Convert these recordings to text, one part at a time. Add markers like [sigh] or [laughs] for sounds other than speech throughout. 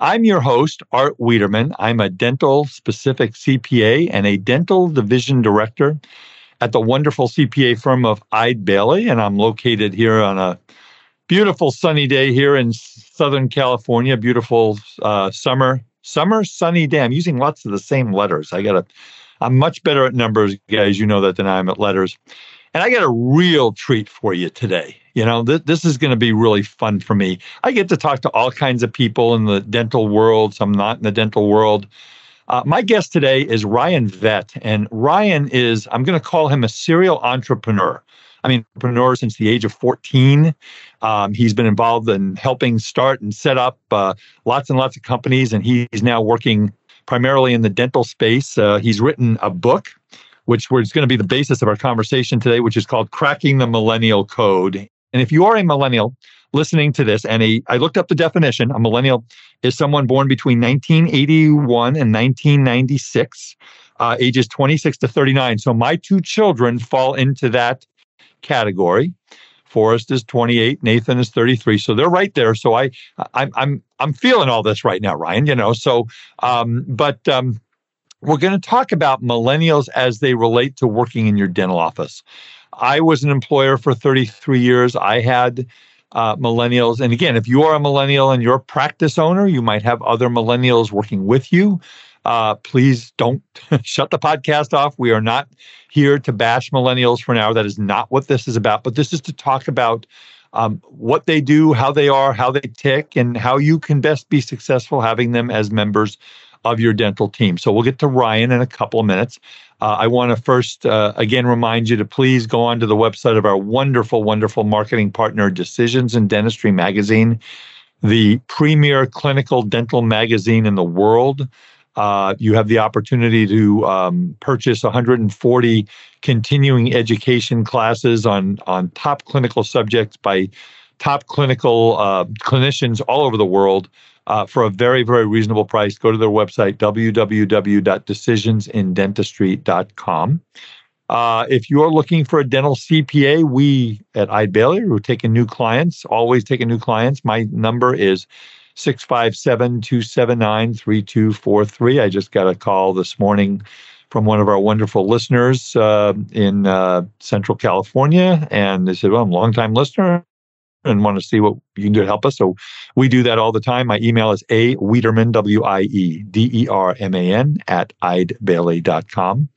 I'm your host, Art Wiederman. I'm a dental specific CPA and a dental division director at the wonderful CPA firm of Eide Bailly. and I'm located here on a beautiful sunny day here in Southern California. Beautiful uh, summer, summer sunny day. I'm using lots of the same letters. I got a, I'm much better at numbers, guys. You know that than I am at letters. And I got a real treat for you today. You know, th- this is going to be really fun for me. I get to talk to all kinds of people in the dental world, some not in the dental world. Uh, my guest today is Ryan Vet, and Ryan is, I'm going to call him a serial entrepreneur. I mean, entrepreneur since the age of 14. Um, he's been involved in helping start and set up uh, lots and lots of companies, and he's now working primarily in the dental space. Uh, he's written a book which is going to be the basis of our conversation today, which is called Cracking the Millennial Code. And if you are a millennial listening to this, and a, I looked up the definition, a millennial is someone born between 1981 and 1996, uh, ages 26 to 39. So my two children fall into that category. Forrest is 28, Nathan is 33, so they're right there. So I, I'm, I'm, I'm feeling all this right now, Ryan. You know, so, um, but um, we're going to talk about millennials as they relate to working in your dental office. I was an employer for 33 years. I had uh, millennials. And again, if you are a millennial and you're a practice owner, you might have other millennials working with you. Uh, please don't [laughs] shut the podcast off. We are not here to bash millennials for now. That is not what this is about. But this is to talk about um, what they do, how they are, how they tick, and how you can best be successful having them as members of your dental team. So we'll get to Ryan in a couple of minutes. Uh, I want to first, uh, again, remind you to please go on to the website of our wonderful, wonderful marketing partner, Decisions in Dentistry Magazine, the premier clinical dental magazine in the world. Uh, you have the opportunity to um, purchase 140 continuing education classes on, on top clinical subjects by top clinical uh, clinicians all over the world uh, for a very, very reasonable price. Go to their website, www.decisionsindentistry.com. Uh, if you're looking for a dental CPA, we at Eide Bailly, we're taking new clients, always taking new clients. My number is 657 279 3243. I just got a call this morning from one of our wonderful listeners uh, in uh, Central California. And they said, Well, I'm a long-time listener and want to see what you can do to help us. So we do that all the time. My email is a Wiederman, W I E D E R M A N, at eidebailly.com.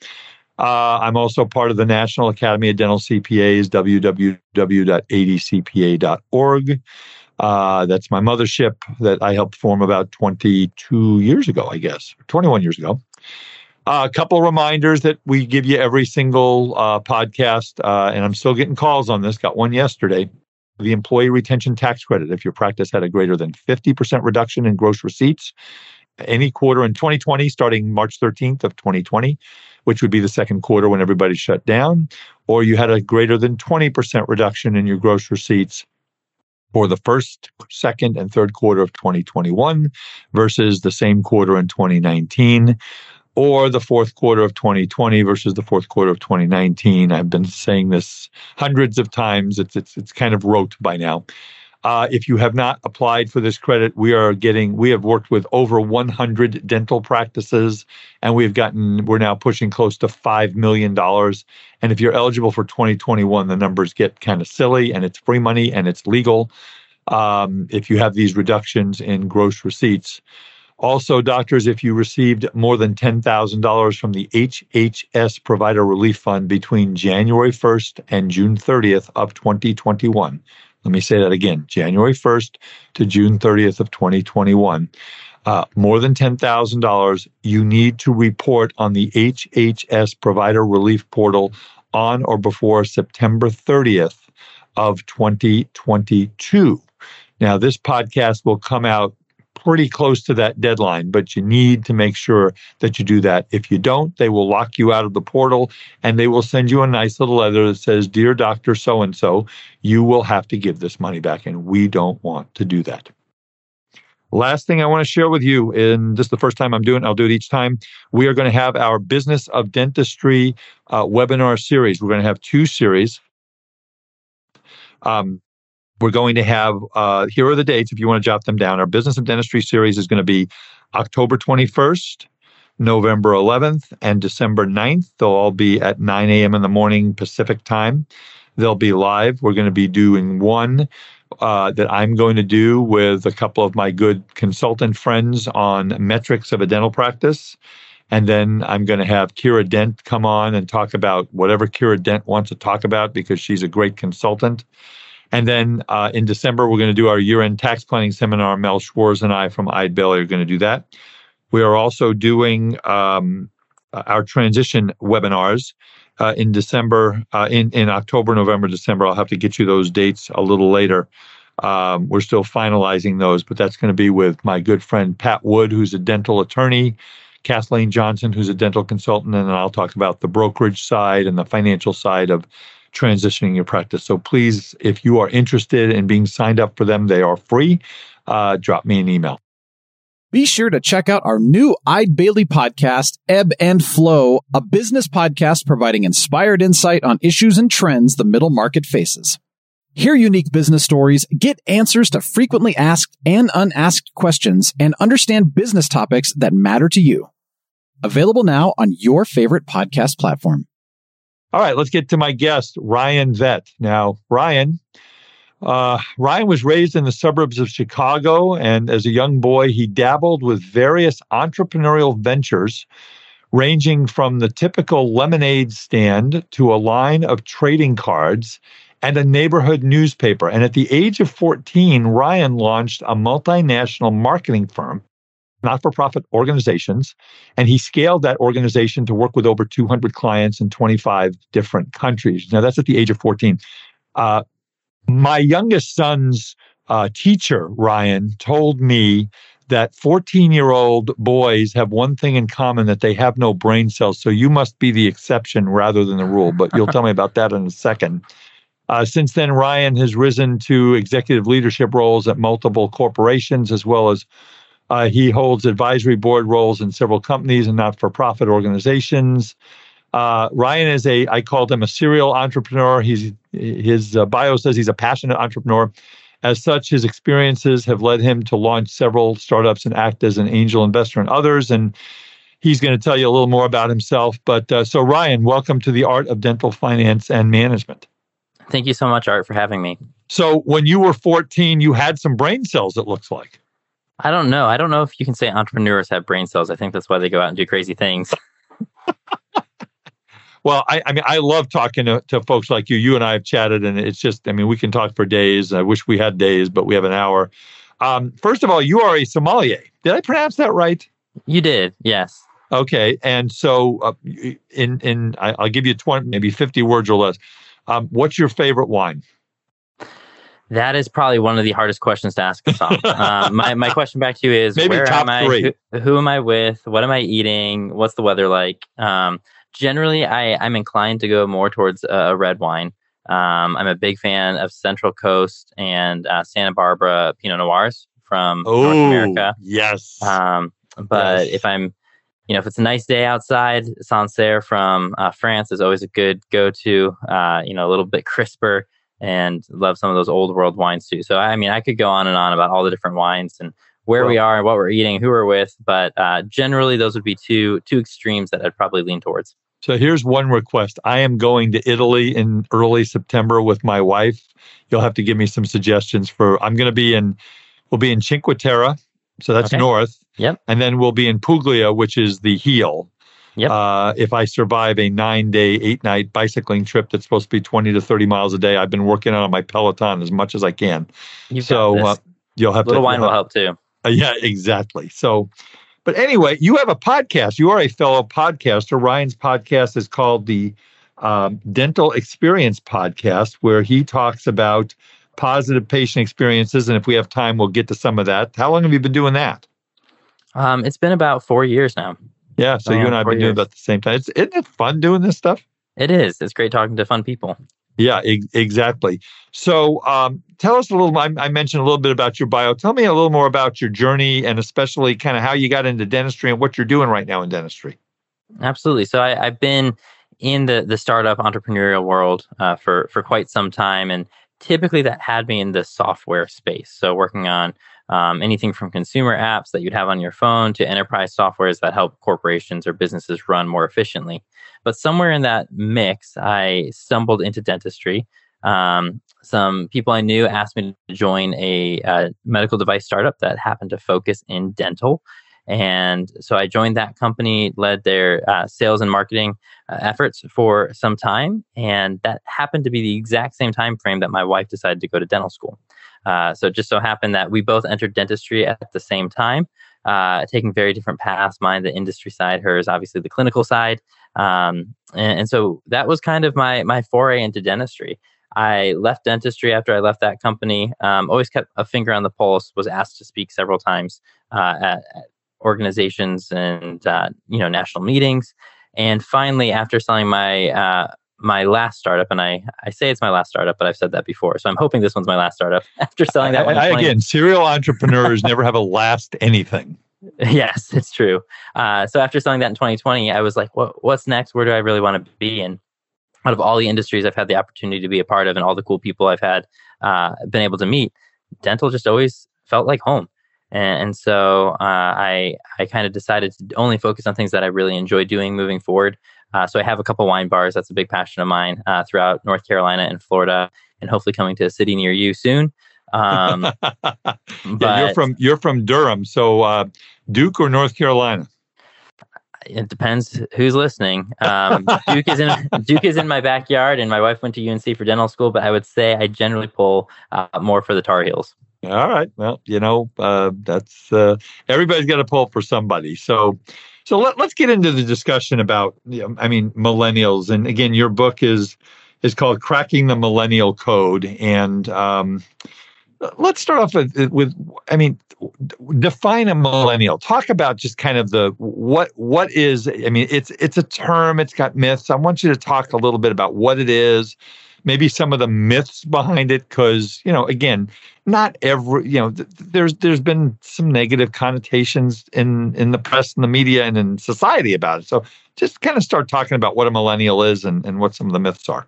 Uh, I'm also part of the National Academy of Dental CPAs, www.adcpa.org. Uh, that's my mothership that I helped form about 22 years ago, I guess, 21 years ago. Uh, a couple of reminders that we give you every single uh, podcast, uh, and I'm still getting calls on this. Got one yesterday the employee retention tax credit. If your practice had a greater than 50% reduction in gross receipts any quarter in 2020 starting March 13th of 2020 which would be the second quarter when everybody shut down or you had a greater than 20% reduction in your gross receipts for the first, second, and third quarter of 2021 versus the same quarter in 2019 or the fourth quarter of 2020 versus the fourth quarter of 2019. I've been saying this hundreds of times. It's it's it's kind of rote by now. Uh, if you have not applied for this credit, we are getting, we have worked with over 100 dental practices and we've gotten, we're now pushing close to $5 million. And if you're eligible for 2021, the numbers get kind of silly and it's free money and it's legal um, if you have these reductions in gross receipts. Also, doctors, if you received more than $10,000 from the HHS Provider Relief Fund between January 1st and June 30th of 2021, let me say that again January 1st to June 30th of 2021. Uh, more than $10,000, you need to report on the HHS Provider Relief Portal on or before September 30th of 2022. Now, this podcast will come out pretty close to that deadline, but you need to make sure that you do that. If you don't, they will lock you out of the portal and they will send you a nice little letter that says, Dear Dr. So and so, you will have to give this money back. And we don't want to do that. Last thing I want to share with you, and this is the first time I'm doing it, I'll do it each time. We are going to have our Business of Dentistry uh, webinar series. We're going to have two series. Um, we're going to have, uh, here are the dates if you want to jot them down. Our Business of Dentistry series is going to be October 21st, November 11th, and December 9th. They'll all be at 9 a.m. in the morning Pacific time. They'll be live. We're going to be doing one uh, that I'm going to do with a couple of my good consultant friends on metrics of a dental practice. And then I'm going to have Kiera Dent come on and talk about whatever Kiera Dent wants to talk about because she's a great consultant. And then uh, in December, we're going to do our year end tax planning seminar. Mel Schwartz and I from Eide Bailly are going to do that. We are also doing um, uh, our transition webinars uh, in December, uh, in, in October, November, December. I'll have to get you those dates a little later. Um, we're still finalizing those, but that's going to be with my good friend Pat Wood, who's a dental attorney, Kathleen Johnson, who's a dental consultant, and then I'll talk about the brokerage side and the financial side of transitioning your practice. So please, if you are interested in being signed up for them, they are free. Uh, drop me an email. Be sure to check out our new Eide Bailly podcast, Ebb and Flow, a business podcast providing inspired insight on issues and trends the middle market faces. Hear unique business stories, get answers to frequently asked and unasked questions, and understand business topics that matter to you. Available now on your favorite podcast platform. All right, let's get to my guest, Ryan Vet. Now, Ryan, uh, Ryan was raised in the suburbs of Chicago, and as a young boy, he dabbled with various entrepreneurial ventures, ranging from the typical lemonade stand to a line of trading cards and a neighborhood newspaper. And at the age of 14, Ryan launched a multinational marketing firm not for profit organizations. And he scaled that organization to work with over 200 clients in 25 different countries. Now, that's at the age of 14. Uh, my youngest son's uh, teacher, Ryan, told me that 14 year old boys have one thing in common that they have no brain cells. So you must be the exception rather than the rule. But you'll tell me about that in a second. Uh, since then, Ryan has risen to executive leadership roles at multiple corporations as well as uh, he holds advisory board roles in several companies and not for profit organizations. Uh, Ryan is a, I called him a serial entrepreneur. He's, his uh, bio says he's a passionate entrepreneur. As such, his experiences have led him to launch several startups and act as an angel investor in others. And he's going to tell you a little more about himself. But uh, so, Ryan, welcome to the Art of Dental Finance and Management. Thank you so much, Art, for having me. So, when you were 14, you had some brain cells, it looks like. I don't know. I don't know if you can say entrepreneurs have brain cells. I think that's why they go out and do crazy things. [laughs] well, I, I, mean, I love talking to, to, folks like you. You and I have chatted, and it's just, I mean, we can talk for days. I wish we had days, but we have an hour. Um, first of all, you are a sommelier. Did I pronounce that right? You did, yes. Okay, and so uh, in in I'll give you twenty, maybe fifty words or less. Um, what's your favorite wine? That is probably one of the hardest questions to ask us [laughs] all. um, my, my question back to you is Maybe where am I? Who, who, am I with? What am I eating? What's the weather like? Um, generally, I, I'm inclined to go more towards a, red wine. Um, I'm a big fan of Central Coast and uh, Santa Barbara Pinot Noirs from oh, North America. Yes. Um, but yes. if I'm you know, if it's a nice day outside, Sancerre from uh, France is always a good go-to. Uh, you know, a little bit crisper, and love some of those old world wines too. So I mean, I could go on and on about all the different wines and where well, we are and what we're eating, who we're with, but uh, generally those would be two two extremes that I'd probably lean towards. So here's one request. I am going to Italy in early September with my wife. You'll have to give me some suggestions for. I'm going to be in. We'll be in Cinque Terre, so that's okay. north. Yep. And then we'll be in Puglia, which is the heel. Yep. Uh, if I survive a nine day, eight night bicycling trip that's supposed to be 20 to 30 miles a day, I've been working on my Peloton as much as I can. You've so uh, you'll have a little to. wine will help too. Uh, yeah, exactly. So, but anyway, you have a podcast. You are a fellow podcaster. Ryan's podcast is called the um, Dental Experience Podcast, where he talks about positive patient experiences. And if we have time, we'll get to some of that. How long have you been doing that? Um, it's been about four years now. Yeah, so you and I have been years. doing about the same time. It's, isn't it fun doing this stuff? It is. It's great talking to fun people. Yeah, e- exactly. So um, tell us a little. I, I, mentioned a little bit about your bio. Tell me a little more about your journey and especially kind of how you got into dentistry and what you're doing right now in dentistry. Absolutely. So I, have been in the the startup entrepreneurial world uh, for for quite some time, and typically that had me in the software space. So working on um, anything from consumer apps that you'd have on your phone to enterprise softwares that help corporations or businesses run more efficiently. But somewhere in that mix, I stumbled into dentistry. Um, some people I knew asked me to join a, a medical device startup that happened to focus in dental. And so I joined that company, led their uh, sales and marketing uh, efforts for some time, and that happened to be the exact same time frame that my wife decided to go to dental school. Uh, so it just so happened that we both entered dentistry at the same time, uh, taking very different paths. Mine, the industry side, hers, obviously the clinical side. Um, and, and, so that was kind of my my foray into dentistry. I left dentistry after I left that company. Um, always kept a finger on the pulse. Was asked to speak several times uh, at, at, organizations and uh, you know national meetings. And finally, after selling my uh, my last startup, and I, I say it's my last startup, but I've said that before. So I'm hoping this one's my last startup. [laughs] After selling that one, I, again, serial entrepreneurs never have a last anything. [laughs] Yes, it's true. Uh, so after selling that in 2020, I was like, what, what's next? Where do I really want to be? And out of all the industries I've had the opportunity to be a part of and all the cool people I've had uh, been able to meet, dental just always felt like home. And, and so uh, I I kind of decided to only focus on things that I really enjoy doing moving forward. Uh, so I have a couple wine bars. That's a big passion of mine uh, throughout North Carolina and Florida, and hopefully coming to a city near you soon. Um, but, [laughs] yeah, you're from you're from Durham, so uh, Duke or North Carolina. It depends who's listening. Um, Duke is in [laughs] Duke is in my backyard, and my wife went to UNC for dental school. But I would say I generally pull uh, more for the Tar Heels. All right. Well, you know, uh, that's uh, everybody's got to pull for somebody. So, so let, us get into the discussion about, I mean, millennials. And again, your book is is called "Cracking the Millennial Code." And um, let's start off with, with, I mean, define a millennial. Talk about just kind of the what what is. I mean, it's it's a term. It's got myths. I want you to talk a little bit about what it is maybe some of the myths behind it because you know again not every you know th- there's there's been some negative connotations in in the press and the media and in society about it. So just kind of start talking about what a millennial is and, and what some of the myths are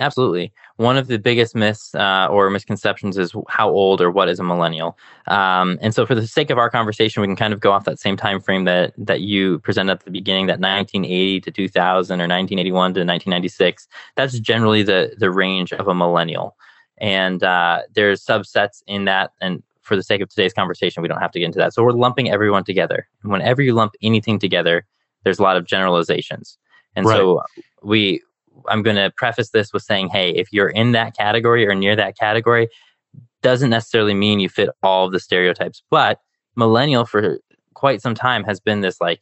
Absolutely. One of the biggest myths uh, or misconceptions is how old or what is a millennial. Um, and so, for the sake of our conversation, we can kind of go off that same time frame that that you presented at the beginning, that 1980 to 2000 or 1981 to 1996. That's generally the the range of a millennial. And uh, there's subsets in that. And for the sake of today's conversation, we don't have to get into that. So we're lumping everyone together. And whenever you lump anything together, there's a lot of generalizations. And right. so we I'm going to preface this with saying, hey, if you're in that category or near that category, doesn't necessarily mean you fit all of the stereotypes. But millennial for quite some time has been this like,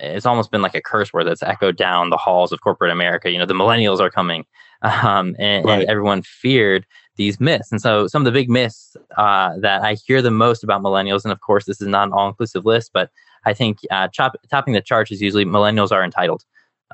it's almost been like a curse word that's echoed down the halls of corporate America. You know, the millennials are coming, [laughs] um, and, right. and, everyone feared these myths. And so, some of the big myths uh, that I hear the most about millennials, and of course, this is not an all-inclusive list, but I think uh, chop, topping the charts is usually millennials are entitled.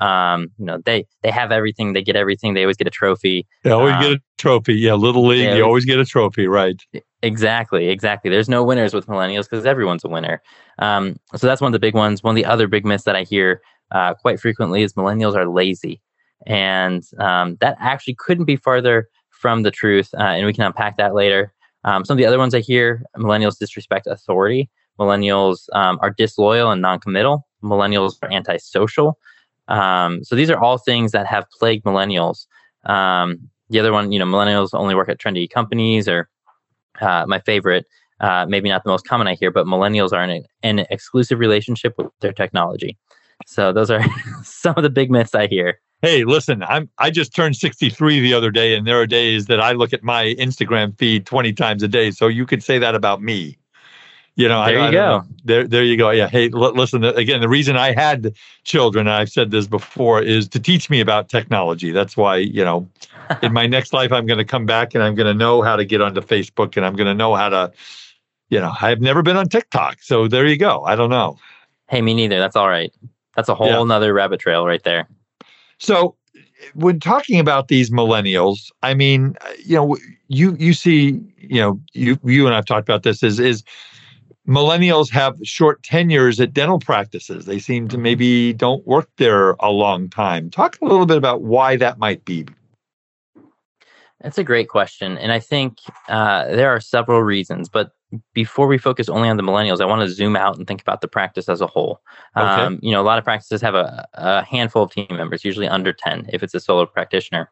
Um, you know, they they have everything, they get everything, they always get a trophy. They always um, get a trophy. Yeah, little league, you always get a trophy, right? Exactly, exactly. There's no winners with millennials because everyone's a winner. Um, so that's one of the big ones. One of the other big myths that I hear uh, quite frequently is millennials are lazy, and um, that actually couldn't be farther from the truth. Uh, and we can unpack that later. Um, some of the other ones I hear: millennials disrespect authority. Millennials um, are disloyal and non-committal. Millennials are antisocial. Um, so these are all things that have plagued millennials. Um, the other one, you know, millennials only work at trendy companies, or uh, my favorite, uh, maybe not the most common I hear, but millennials are in an, an exclusive relationship with their technology. So those are [laughs] some of the big myths I hear. Hey, listen, I'm I just turned 63 the other day, and there are days that I look at my Instagram feed 20 times a day. So you could say that about me. You know, there I, you I go. There, there you go. Yeah. Hey, l- listen. Again, the reason I had children, and I've said this before, is to teach me about technology. That's why, you know, [laughs] in my next life, I'm going to come back and I'm going to know how to get onto Facebook, and I'm going to know how to, you know, I've never been on TikTok, so there you go. I don't know. Hey, me neither. That's all right. That's a whole yeah. nother rabbit trail right there. So when talking about these millennials, I mean, you know, you you see, you know, you you and I've talked about this is is millennials have short tenures at dental practices. They seem to maybe don't work there a long time. Talk a little bit about why that might be. That's a great question, and I think uh, there are several reasons. But before we focus only on the millennials, I want to zoom out and think about the practice as a whole. Okay. Um, you know, a lot of practices have a, a, handful of team members, usually under 10 if it's a solo practitioner.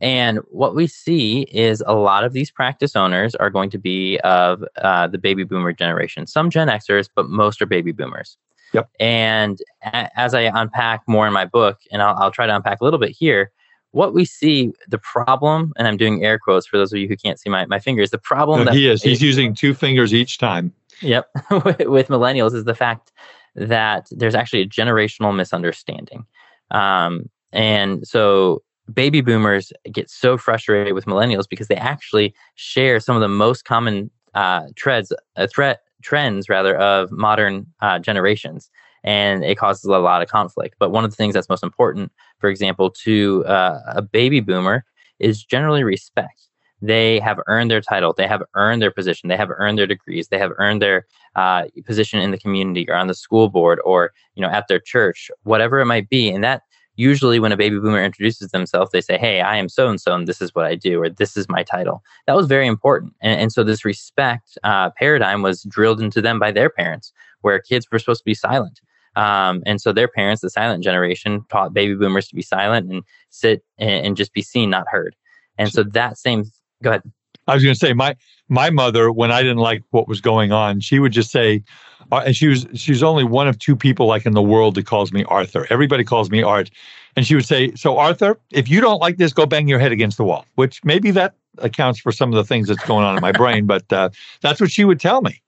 And what we see is a lot of these practice owners are going to be of uh, the baby boomer generation. Some Gen Xers, but most are baby boomers. Yep. And a- as I unpack more in my book, and I'll, I'll try to unpack a little bit here, what we see, the problem, and I'm doing air quotes for those of you who can't see my, my fingers, the problem no, that he is, he's using two fingers each time. Yep. [laughs] with millennials is the fact that there's actually a generational misunderstanding. Um, and so baby boomers get so frustrated with millennials because they actually share some of the most common uh, treads, uh, threat trends rather of modern uh, generations and it causes a lot of conflict. But one of the things that's most important, for example, to uh, a baby boomer is generally respect. They have earned their title, they have earned their position, they have earned their degrees, they have earned their uh, position in the community or on the school board or you know at their church, whatever it might be, and that. Usually, when a baby boomer introduces themselves, they say, Hey, I am so and so, and this is what I do, or this is my title. That was very important. And, and so, this respect uh, paradigm was drilled into them by their parents, where kids were supposed to be silent um, and so their parents, the silent generation, taught baby boomers to be silent and sit and, and just be seen, not heard. And so that same, go ahead. I was going to say my my mother, when I didn't like what was going on, she would just say, uh, and she was she's only one of two people like in the world that calls me Arthur. Everybody calls me Art, and she would say, "So Arthur, if you don't like this, go bang your head against the wall." Which maybe that accounts for some of the things that's going on in my brain, but uh, that's what she would tell me.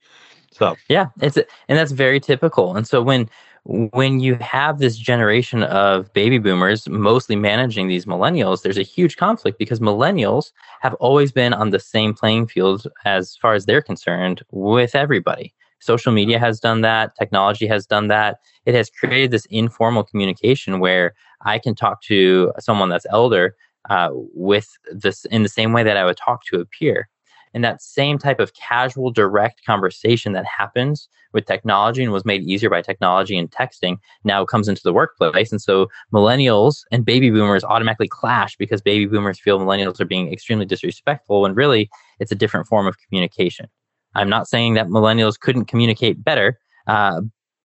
So yeah, it's and that's very typical. And so when when you have this generation of baby boomers mostly managing these millennials, there's a huge conflict because millennials have always been on the same playing field as far as they're concerned with everybody. Social media has done that, technology has done that. It has created this informal communication where I can talk to someone that's elder uh, with this in the same way that I would talk to a peer. And that same type of casual, direct conversation that happens with technology and was made easier by technology and texting now comes into the workplace. And so millennials and baby boomers automatically clash because baby boomers feel millennials are being extremely disrespectful when really it's a different form of communication. I'm not saying that millennials couldn't communicate better, uh,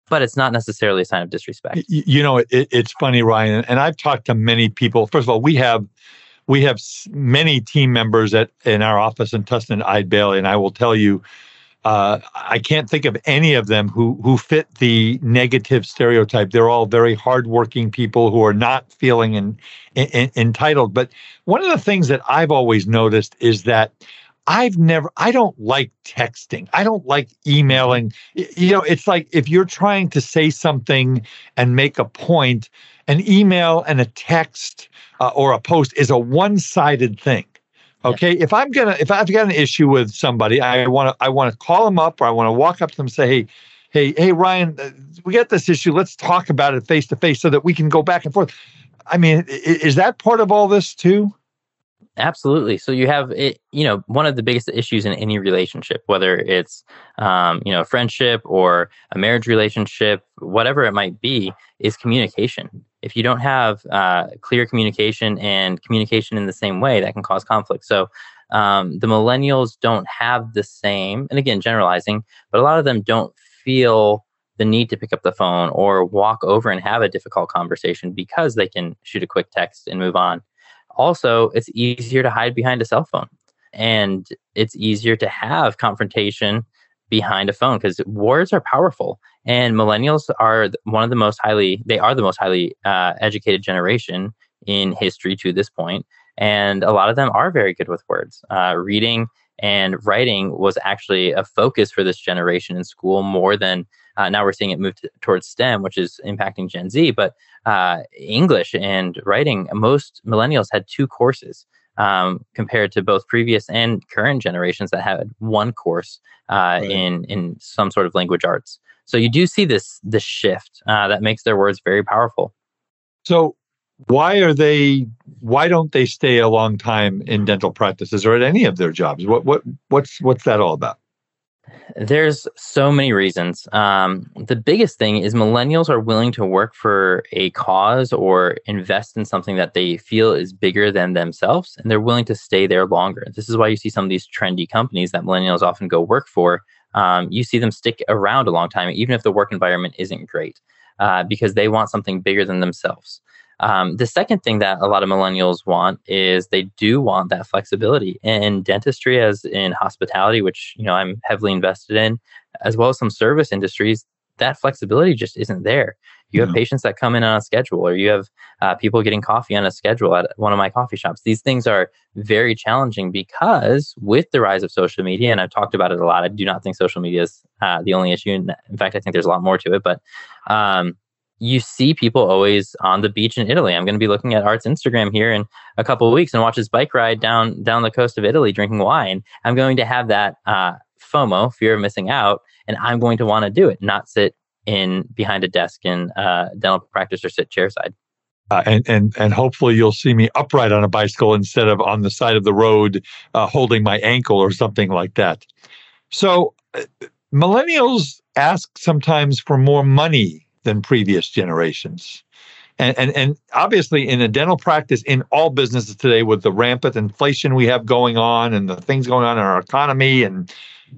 but it's not necessarily a sign of disrespect. You know, it, it's funny, Ryan, and I've talked to many people. First of all, we have we have many team members at in our office in Tustin Eide Bailly, and I will tell you, uh, I can't think of any of them who who fit the negative stereotype. They're all very hardworking people who are not feeling in, in, entitled. But one of the things that I've always noticed is that I've never, I don't like texting. I don't like emailing. You know, it's like if you're trying to say something and make a point, an email and a text uh, or a post is a one-sided thing. Okay, if I'm gonna, if I've got an issue with somebody, I want to, I want to call them up, or I want to walk up to them and say, "Hey, hey, hey, Ryan, uh, we got this issue. Let's talk about it face to face so that we can go back and forth. I mean, is that part of all this too? Absolutely. So you have it, you know, one of the biggest issues in any relationship, whether it's, um, you know, a friendship or a marriage relationship, whatever it might be, is communication. If you don't have uh, clear communication and communication in the same way, that can cause conflict. So um, the millennials don't have the same, and again, generalizing, but a lot of them don't feel the need to pick up the phone or walk over and have a difficult conversation because they can shoot a quick text and move on. Also, it's easier to hide behind a cell phone and it's easier to have confrontation behind a phone because words are powerful and millennials are one of the most highly they are the most highly uh, educated generation in history to this point and a lot of them are very good with words. Uh, reading and writing was actually a focus for this generation in school more than uh, now we're seeing it move to, towards STEM, which is impacting Gen Z. But uh, English and writing, most millennials had two courses um, compared to both previous and current generations that had one course uh, right. in in some sort of language arts. So you do see this this shift uh, that makes their words very powerful. So why are they why don't they stay a long time in dental practices or at any of their jobs what what what's what's that all about there's so many reasons. Um, the biggest thing is millennials are willing to work for a cause or invest in something that they feel is bigger than themselves and they're willing to stay there longer. This is why you see some of these trendy companies that millennials often go work for. Um, you see them stick around a long time even if the work environment isn't great uh, because they want something bigger than themselves um, the second thing that a lot of millennials want is they do want that flexibility in dentistry, as in hospitality, which you know I'm heavily invested in, as well as some service industries. That flexibility just isn't there. You have patients that come in on a schedule, or you have uh, people getting coffee on a schedule at one of my coffee shops. These things are very challenging because with the rise of social media, and I've talked about it a lot. I do not think social media is uh, the only issue. In fact, I think there's a lot more to it. But um, you see people always on the beach in Italy. I'm going to be looking at Art's Instagram here in a couple of weeks and watch his bike ride down down the coast of Italy drinking wine. I'm going to have that uh, FOMO, fear of missing out, and I'm going to want to do it, not sit in behind a desk in uh, dental practice or sit chairside. Uh, and and and hopefully you'll see me upright on a bicycle instead of on the side of the road uh, holding my ankle or something like that. So uh, millennials ask sometimes for more money than previous generations. And, and, and obviously, in a dental practice, in all businesses today, with the rampant inflation we have going on and the things going on in our economy and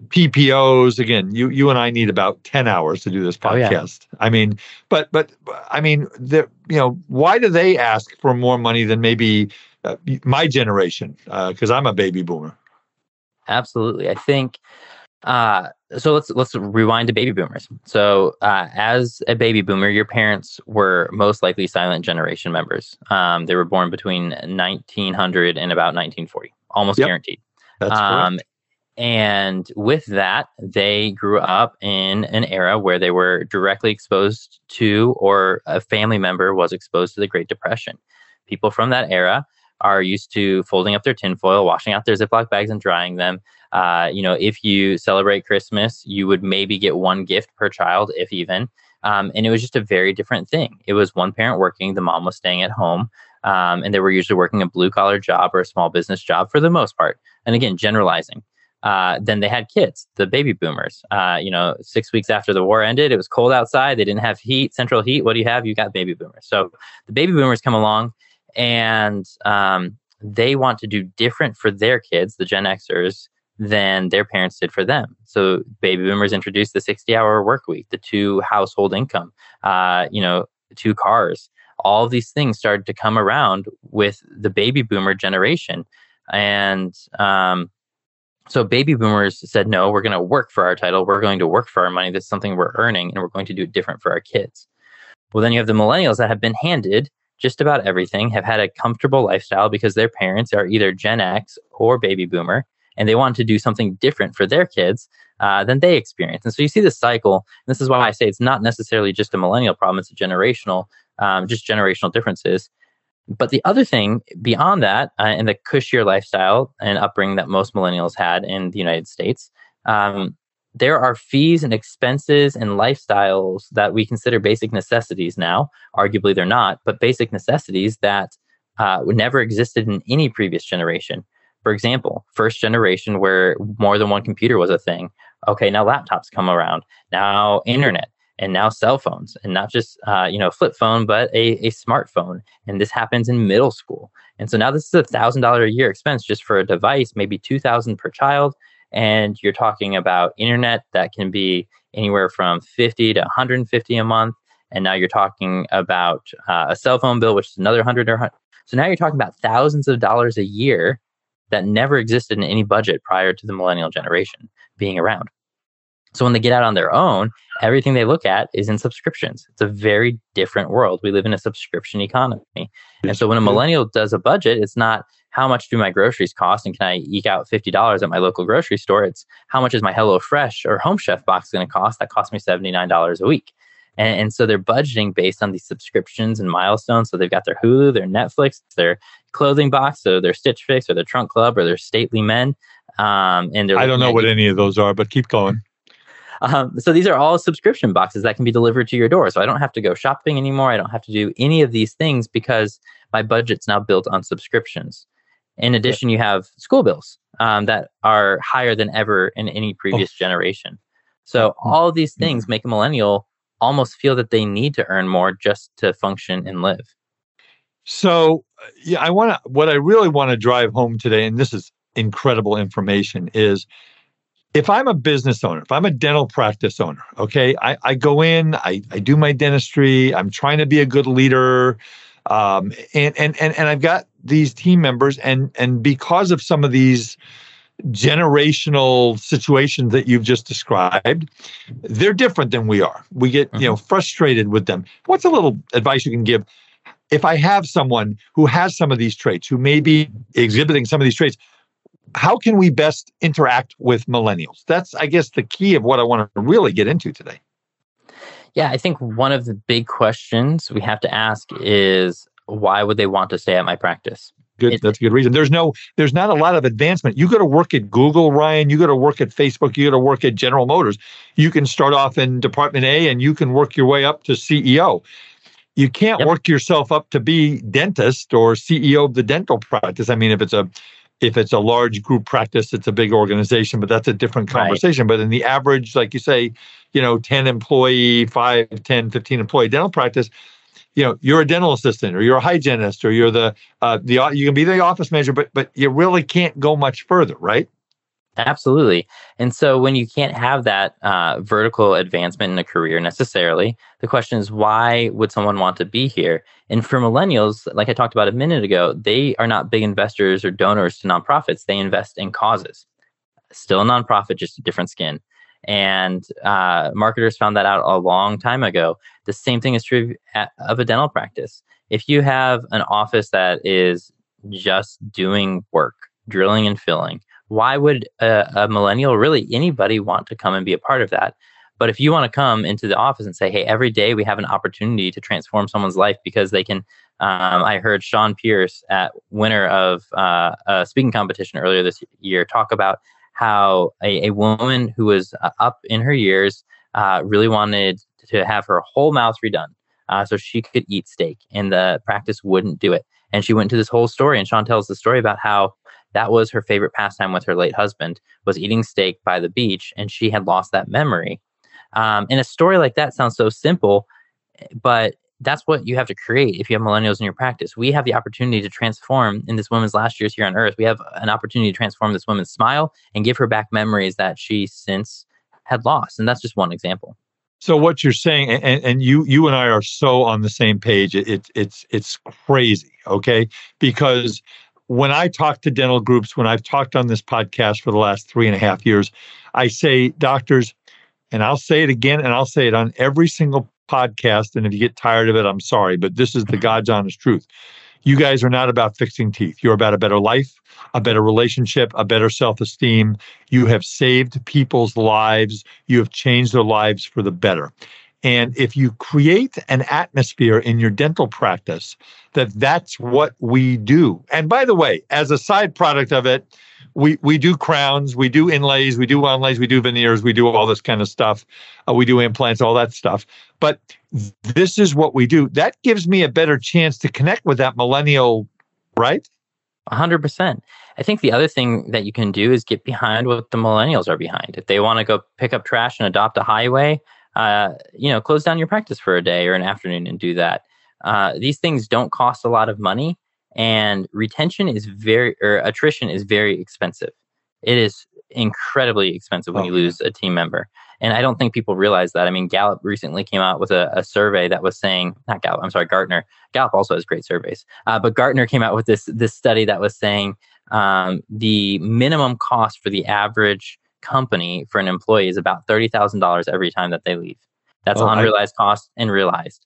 PPOs, again, you you and I need about ten hours to do this podcast. Oh, yeah. I mean, but but I mean, the you know, why do they ask for more money than maybe uh, my generation? Because uh, I'm a baby boomer. Absolutely, I think uh, so let's let's rewind to baby boomers. So uh, as a baby boomer, your parents were most likely silent generation members. Um, they were born between 1900 and about 1940, almost yep. guaranteed. That's um, correct. And with that, they grew up in an era where they were directly exposed to, or a family member was exposed to the Great Depression. People from that era are used to folding up their tinfoil, washing out their Ziploc bags, and drying them. Uh, you know, if you celebrate Christmas, you would maybe get one gift per child, if even. Um, and it was just a very different thing. It was one parent working, the mom was staying at home, um, and they were usually working a blue collar job or a small business job for the most part. And again, generalizing. Uh, then they had kids, the baby boomers. Uh, you know, six weeks after the war ended, it was cold outside. They didn't have heat, central heat. What do you have? You got baby boomers. So the baby boomers come along and um, they want to do different for their kids, the Gen Xers, than their parents did for them. So baby boomers introduced the 60 hour work week, the two household income, uh, you know, two cars. All these things started to come around with the baby boomer generation. And um, so baby boomers said, no, we're going to work for our title. We're going to work for our money. That's something we're earning, and we're going to do it different for our kids. Well, then you have the millennials that have been handed just about everything, have had a comfortable lifestyle because their parents are either Gen X or baby boomer, and they want to do something different for their kids uh, than they experience. And so you see this cycle. this is why I say it's not necessarily just a millennial problem; it's a generational, um, just generational differences. But the other thing beyond that, uh, and the cushier lifestyle and upbringing that most millennials had in the United States, um, there are fees and expenses and lifestyles that we consider basic necessities now. Arguably, they're not, but basic necessities that uh, never existed in any previous generation. For example, first generation where more than one computer was a thing. Okay, now laptops come around. Now internet and now cell phones and not just uh, you know flip phone but a, a smartphone and this happens in middle school and so now this is a thousand dollar a year expense just for a device maybe two thousand per child and you're talking about internet that can be anywhere from 50 to 150 a month. And now you're talking about uh, a cell phone bill which is another 100 or 100 so now you're talking about thousands of dollars a year that never existed in any budget prior to the millennial generation being around so when they get out on their own, everything they look at is in subscriptions. It's a very different world. We live in a subscription economy. And so when a millennial does a budget, it's not how much do my groceries cost and can I eke out $50 at my local grocery store? It's how much is my Hello Fresh or Home Chef box going to cost? That costs me $79 a week. And, and, so they're budgeting based on these subscriptions and milestones. So they've got their Hulu, their Netflix, their clothing box, so their Stitch Fix or their Trunk Club or their Stately Men. Um, and I don't know what any of those are, but keep going. Um, so these are all subscription boxes that can be delivered to your door. So I don't have to go shopping anymore. I don't have to do any of these things because my budget's now built on subscriptions. In addition, you have school bills um, that are higher than ever in any previous oh. generation. So mm-hmm. all these things make a millennial almost feel that they need to earn more just to function and live. So, yeah, I want to, what I really want to drive home today, and this is incredible information, is if I'm a business owner, if I'm a dental practice owner, okay, I, I go in, I, I do my dentistry, I'm trying to be a good leader. Um, and, and, and, and I've got these team members and, and because of some of these generational situations that you've just described, they're different than we are. We get, mm-hmm. you know, mm-hmm. frustrated with them. What's a little advice you can give? If I have someone who has some of these traits, who may be exhibiting some of these traits, how can we best interact with millennials? That's, I guess, the key of what I want to really get into today. Yeah, I think one of the big questions we have to ask is why would they want to stay at my practice? Good. It, that's a good reason. There's no, there's not a lot of advancement. You go to work at Google, Ryan. You go to work at Facebook. You go to work at General Motors. You can start off in Department A and you can work your way up to CEO. You can't yep. work yourself up to be dentist or CEO of the dental practice. I mean, if it's a if it's a large group practice, it's a big organization, but that's a different conversation. Right. But in the average, like you say, you know, 10 employee, 5, 10, 15 employee dental practice, you know, you're a dental assistant or you're a hygienist or you're the, uh, the, you can be the office manager, but, but you really can't go much further, right? Absolutely. And so when you can't have that uh, vertical advancement in a career necessarily, the question is why would someone want to be here? And for millennials, like I talked about a minute ago, they are not big investors or donors to nonprofits. They invest in causes. Still a nonprofit, just a different skin. And uh, marketers found that out a long time ago. The same thing is true of a dental practice. If you have an office that is just doing work, drilling and filling, why would a, a millennial, really anybody, want to come and be a part of that? But if you want to come into the office and say, hey, every day we have an opportunity to transform someone's life because they can. Um, I heard Sean Pierce, at winner of uh, a speaking competition earlier this year, talk about how a, a woman who was uh, up in her years uh, really wanted to have her whole mouth redone uh, so she could eat steak, and the practice wouldn't do it. And she went into this whole story, and Sean tells the story about how that was her favorite pastime with her late husband was eating steak by the beach and she had lost that memory um, and a story like that sounds so simple but that's what you have to create if you have millennials in your practice we have the opportunity to transform in this woman's last years here on earth we have an opportunity to transform this woman's smile and give her back memories that she since had lost and that's just one example so what you're saying, and, and you you and I are so on the same page. It, it, it's it's crazy, okay? Because when I talk to dental groups, when I've talked on this podcast for the last three and a half years, I say, doctors, and I'll say it again and I'll say it on every single podcast. And if you get tired of it, I'm sorry, but this is the God's honest truth. You guys are not about fixing teeth. You're about a better life, a better relationship, a better self esteem. You have saved people's lives. You have changed their lives for the better. And if you create an atmosphere in your dental practice that that's what we do. And by the way, as a side product of it, we we do crowns, we do inlays, we do onlays, we do veneers, we do all this kind of stuff. Uh, we do implants, all that stuff. But this is what we do. That gives me a better chance to connect with that millennial, right? 100%. I think the other thing that you can do is get behind what the millennials are behind. If they want to go pick up trash and adopt a highway, uh, you know, close down your practice for a day or an afternoon and do that. Uh, these things don't cost a lot of money, and retention is very, or attrition is very expensive. It is incredibly expensive when oh, you lose a team member. And I don't think people realize that. I mean, Gallup recently came out with a, a survey that was saying, not Gallup, I'm sorry, Gartner. Gallup also has great surveys, uh, but Gartner came out with this this study that was saying um, the minimum cost for the average company for an employee is about thirty thousand dollars every time that they leave. That's oh, unrealized I, cost and realized.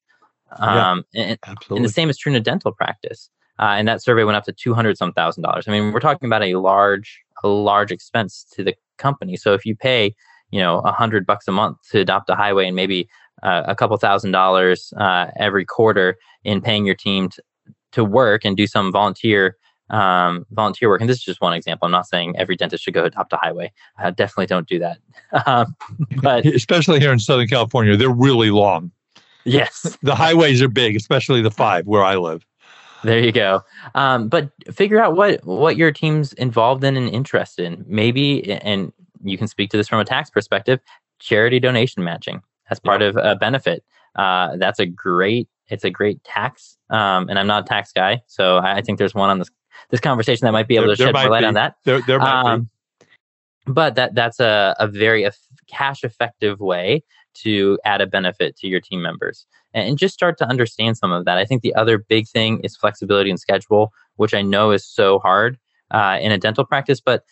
Um, yeah, and, absolutely. and the same is true in a dental practice. Uh, and that survey went up to two hundred some thousand dollars. I mean, we're talking about a large, a large expense to the company. So if you pay you know a hundred bucks a month to adopt a highway and maybe uh, a couple thousand dollars uh, every quarter in paying your team to, to work and do some volunteer um, volunteer work. And this is just one example. I'm not saying every dentist should go adopt a highway. Uh, definitely don't do that. [laughs] um, but [laughs] especially here in Southern California, they're really long. Yes, [laughs] the highways are big, especially the five where I live. There you go. Um, but figure out what what your team's involved in and interested in. Maybe, and you can speak to this from a tax perspective, charity donation matching as part yeah. of a benefit. Uh, that's a great, it's a great tax. Um, and I'm not a tax guy, so I think there's one on this this conversation that might be able there, to shed more light be. on that. There, there might um, be. But that that's a, a very cash effective way to add a benefit to your team members and, and just start to understand some of that. I think the other big thing is flexibility and schedule, which I know is so hard uh, in a dental practice, but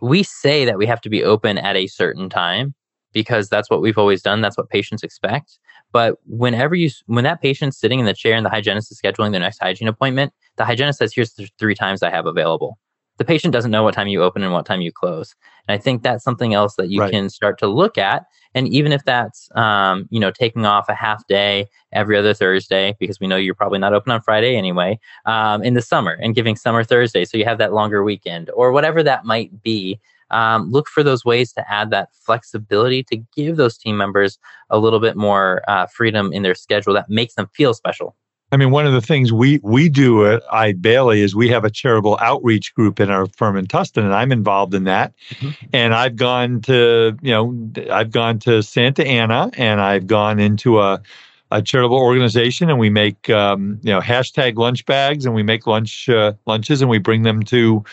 we say that we have to be open at a certain time because that's what we've always done. That's what patients expect. But whenever you, when that patient's sitting in the chair and the hygienist is scheduling their next hygiene appointment, the hygienist says, here's the three times I have available the patient doesn't know what time you open and what time you close. And I think that's something else that you right. can start to look at. And even if that's, um, you know, taking off a half day every other Thursday, because we know you're probably not open on Friday anyway, um, in the summer and giving summer Thursday. So you have that longer weekend or whatever that might be. Um, look for those ways to add that flexibility to give those team members a little bit more uh, freedom in their schedule that makes them feel special. I mean, one of the things we we do at Eide Bailly is we have a charitable outreach group in our firm in Tustin, and I'm involved in that. Mm-hmm. And I've gone to, you know, I've gone to Santa Ana, and I've gone into a a charitable organization, and we make, um, you know, hashtag lunch bags, and we make lunch uh, lunches, and we bring them to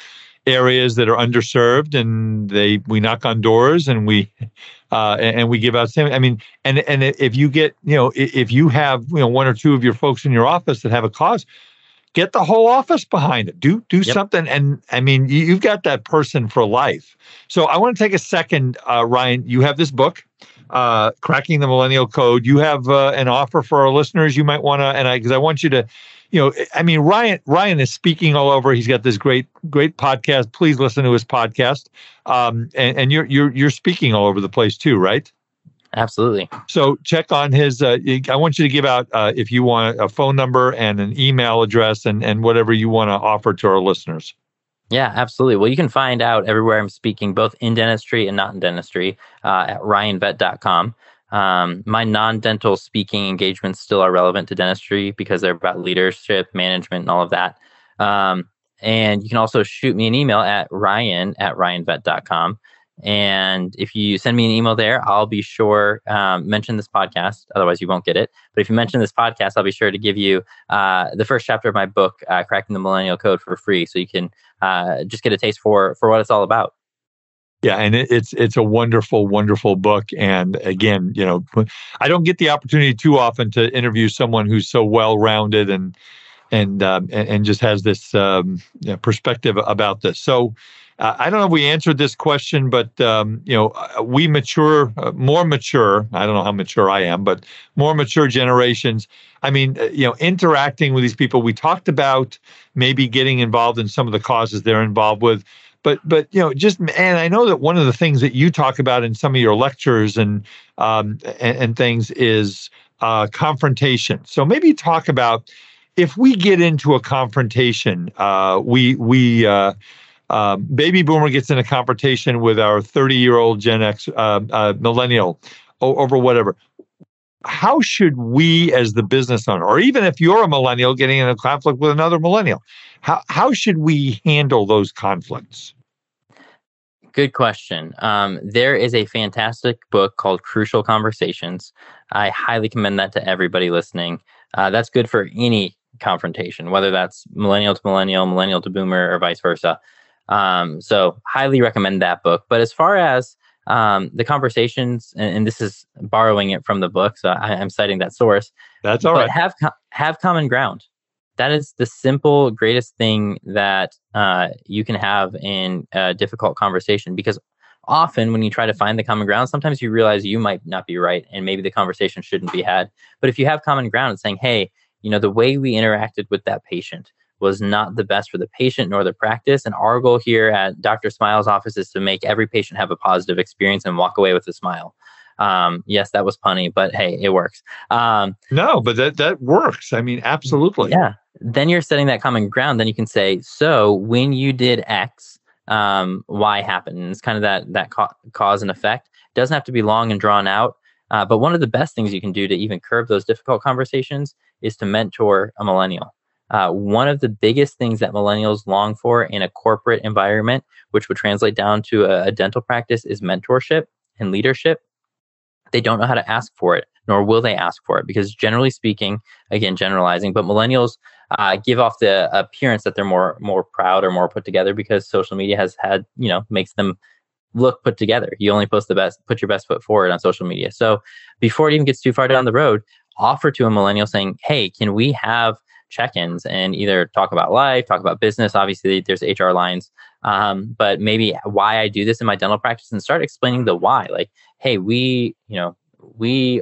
areas that are underserved and they we knock on doors and we uh, and, and, we give out I mean, and and if you get you know if you have you know one or two of your folks in your office that have a cause, get the whole office behind it. Do do yep. something, and I mean you, have got that person for life. So I want to take a second, uh, Ryan. You have this book. Uh, cracking the millennial code. You have uh, an offer for our listeners. You might want to, and I because I want you to you know, I mean, Ryan Ryan is speaking all over. He's got this great great podcast. Please listen to his podcast. Um, and, and you're you're you're speaking all over the place too, right? Absolutely. So check on his. Uh, I want you to give out uh, if you want a phone number and an email address and and whatever you want to offer to our listeners. Yeah, absolutely. Well, you can find out everywhere I'm speaking, both in dentistry and not in dentistry, uh, at ryanvet.com. Um, my non-dental speaking engagements still are relevant to dentistry because they're about leadership, management, and all of that. Um, and you can also shoot me an email at ryan at ryanvet.com. And if you send me an email there, I'll be sure um, mention this podcast. Otherwise, you won't get it. But if you mention this podcast, I'll be sure to give you uh, the first chapter of my book, uh, "Cracking the Millennial Code," for free, so you can uh, just get a taste for for what it's all about. Yeah, and it, it's it's a wonderful, wonderful book. And again, you know, I don't get the opportunity too often to interview someone who's so well rounded and and, um, and, and just has this um, you know, perspective about this. So. Uh, I don't know if we answered this question, but um, you know, uh, we mature, uh, more mature. I don't know how mature I am, but more mature generations. I mean, uh, you know, interacting with these people. We talked about maybe getting involved in some of the causes they're involved with but but you know just and i know that one of the things that you talk about in some of your lectures and um, and, and, things is uh, confrontation so maybe talk about if we get into a confrontation uh, we we uh, um, baby boomer gets in a confrontation with our 30 year old Gen X uh, uh, millennial over whatever. How should we, as the business owner, or even if you're a millennial getting in a conflict with another millennial, how, how should we handle those conflicts? Good question. Um, there is a fantastic book called Crucial Conversations. I highly commend that to everybody listening. Uh, that's good for any confrontation, whether that's millennial to millennial, millennial to boomer, or vice versa. Um, so, highly recommend that book. But as far as um, the conversations, and, and, this is borrowing it from the book, so I, am citing that source. That's all but right. Have have common ground that is the simple greatest thing that uh, you can have in a difficult conversation because often when you try to find the common ground sometimes you realize you might not be right and maybe the conversation shouldn't be had but if you have common ground and saying hey you know the way we interacted with that patient was not the best for the patient nor the practice and our goal here at dr smile's office is to make every patient have a positive experience and walk away with a smile um, yes, that was punny, but hey, it works. Um, no, but that that works. I mean, absolutely. Yeah then you're setting that common ground. Then you can say, so when you did X, um, Y happened. And it's kind of that that ca- cause and effect. It doesn't have to be long and drawn out. Uh, but one of the best things you can do to even curb those difficult conversations is to mentor a millennial. Uh, one of the biggest things that millennials long for in a corporate environment, which would translate down to a, a dental practice, is mentorship and leadership. They don't know how to ask for it, nor will they ask for it, because generally speaking, again, generalizing, but millennials uh, give off the appearance that they're more more proud or more put together because social media has had you know makes them look put together. You only post the best, put your best foot forward on social media. So before it even gets too far down the road, offer to a millennial saying, "Hey, can we have check-ins and either talk about life, talk about business? Obviously, there's HR lines, um, but maybe why I do this in my dental practice and start explaining the why. Like, hey, we, you know, we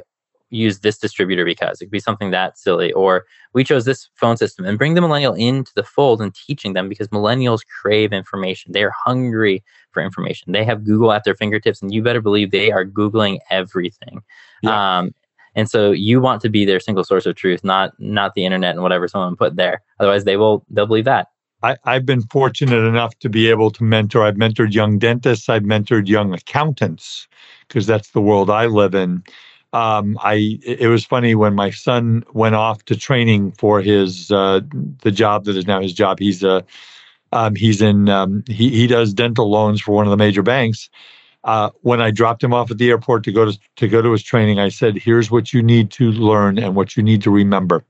use this distributor because it could be something that silly or we chose this phone system and bring the millennial into the fold and teaching them because millennials crave information they are hungry for information they have google at their fingertips and you better believe they are googling everything yeah. um, and so you want to be their single source of truth not not the internet and whatever someone put there otherwise they will they'll believe that I, have been fortunate enough to be able to mentor. I've mentored young dentists. I've mentored young accountants because that's the world I live in um, I it was funny when my son went off to training for his uh, the job that is now his job. He's a um, he's in um, he he does dental loans for one of the major banks. Uh, when I dropped him off at the airport to go to to go to his training, I said, "Here's what you need to learn and what you need to remember."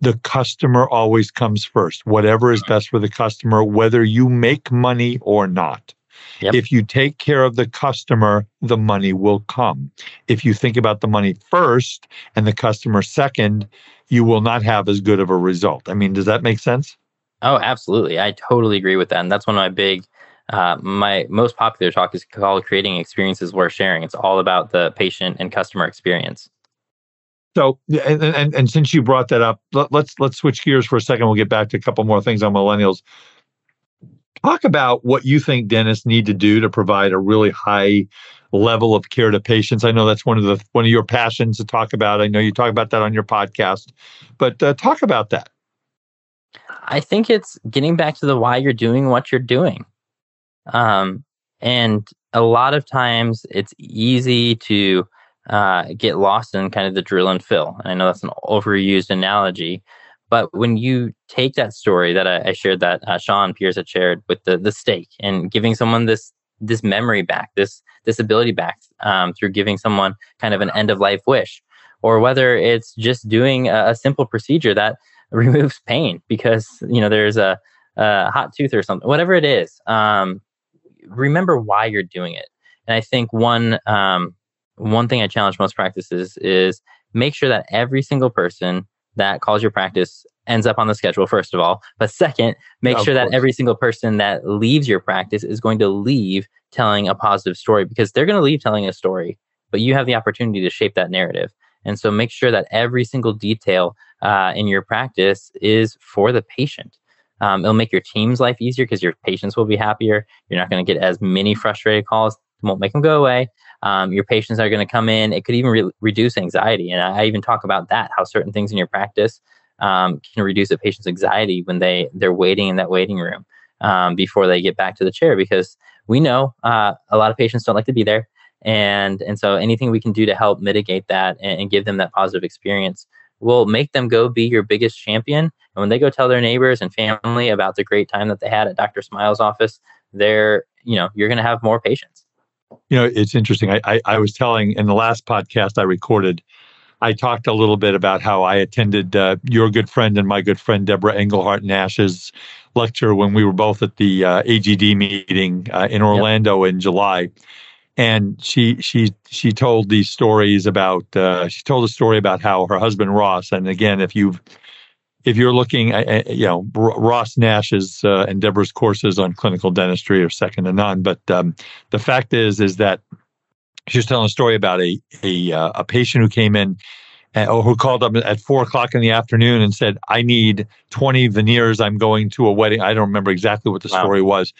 The customer always comes first. Whatever is best for the customer, whether you make money or not. Yep. If you take care of the customer, the money will come. If you think about the money first and the customer second, you will not have as good of a result. I mean, does that make sense? Oh, absolutely. I totally agree with that. And that's one of my big, uh, my most popular talk is called Creating Experiences Worth Sharing. It's all about the patient and customer experience. So, and, and, and since you brought that up, let, let's let's switch gears for a second. We'll get back to a couple more things on millennials. Talk about what you think dentists need to do to provide a really high level of care to patients. I know that's one of the one of your passions to talk about. I know you talk about that on your podcast, but uh, talk about that. I think it's getting back to the why you're doing what you're doing. Um, and a lot of times it's easy to uh, get lost in kind of the drill and fill. And I know that's an overused analogy, but when you take that story that I, I shared that uh, Sean Pierce had shared with the the steak and giving someone this this memory back, this this ability back um, through giving someone kind of an end of life wish, or whether it's just doing a, a simple procedure that [laughs] removes pain because you know there's a, a hot tooth or something, whatever it is. Um, remember why you're doing it. And I think one um, one thing I challenge most practices is make sure that every single person that calls your practice ends up on the schedule, first of all. But second, make of sure course. that every single person that leaves your practice is going to leave telling a positive story because they're going to leave telling a story, but you have the opportunity to shape that narrative. And so make sure that every single detail uh, in your practice is for the patient. Um, it'll make your team's life easier because your patients will be happier. You're not going to get as many frustrated calls. It won't make them go away. Um, your patients are going to come in. It could even re- reduce anxiety. And I, I, even talk about that, how certain things in your practice um, can reduce a patient's anxiety when they, they're waiting in that waiting room. um, before they get back to the chair because we know uh, a lot of patients don't like to be there. And, and so anything we can do to help mitigate that and, and give them that positive experience will make them go be your biggest champion. And when they go tell their neighbors and family about the great time that they had at Dr. Smile's office, they're, you know, you're going to have more patients. You know, it's interesting. I, I, I, was telling in the last podcast I recorded, I talked a little bit about how I attended uh, your good friend and my good friend Deborah Engelhart Nash's lecture when we were both at the uh, AGD meeting uh, in Orlando yep. in July and she she she told these stories about uh, she told a story about how her husband Ross and again if you've if you're looking at, you know Ross Nash's uh, and Deborah's courses on clinical dentistry are second to none but um, the fact is is that she was telling a story about a a, uh, a patient who came in uh, who called up at four o'clock in the afternoon and said, I need 20 veneers. I'm going to a wedding. I don't remember exactly what the wow. story was.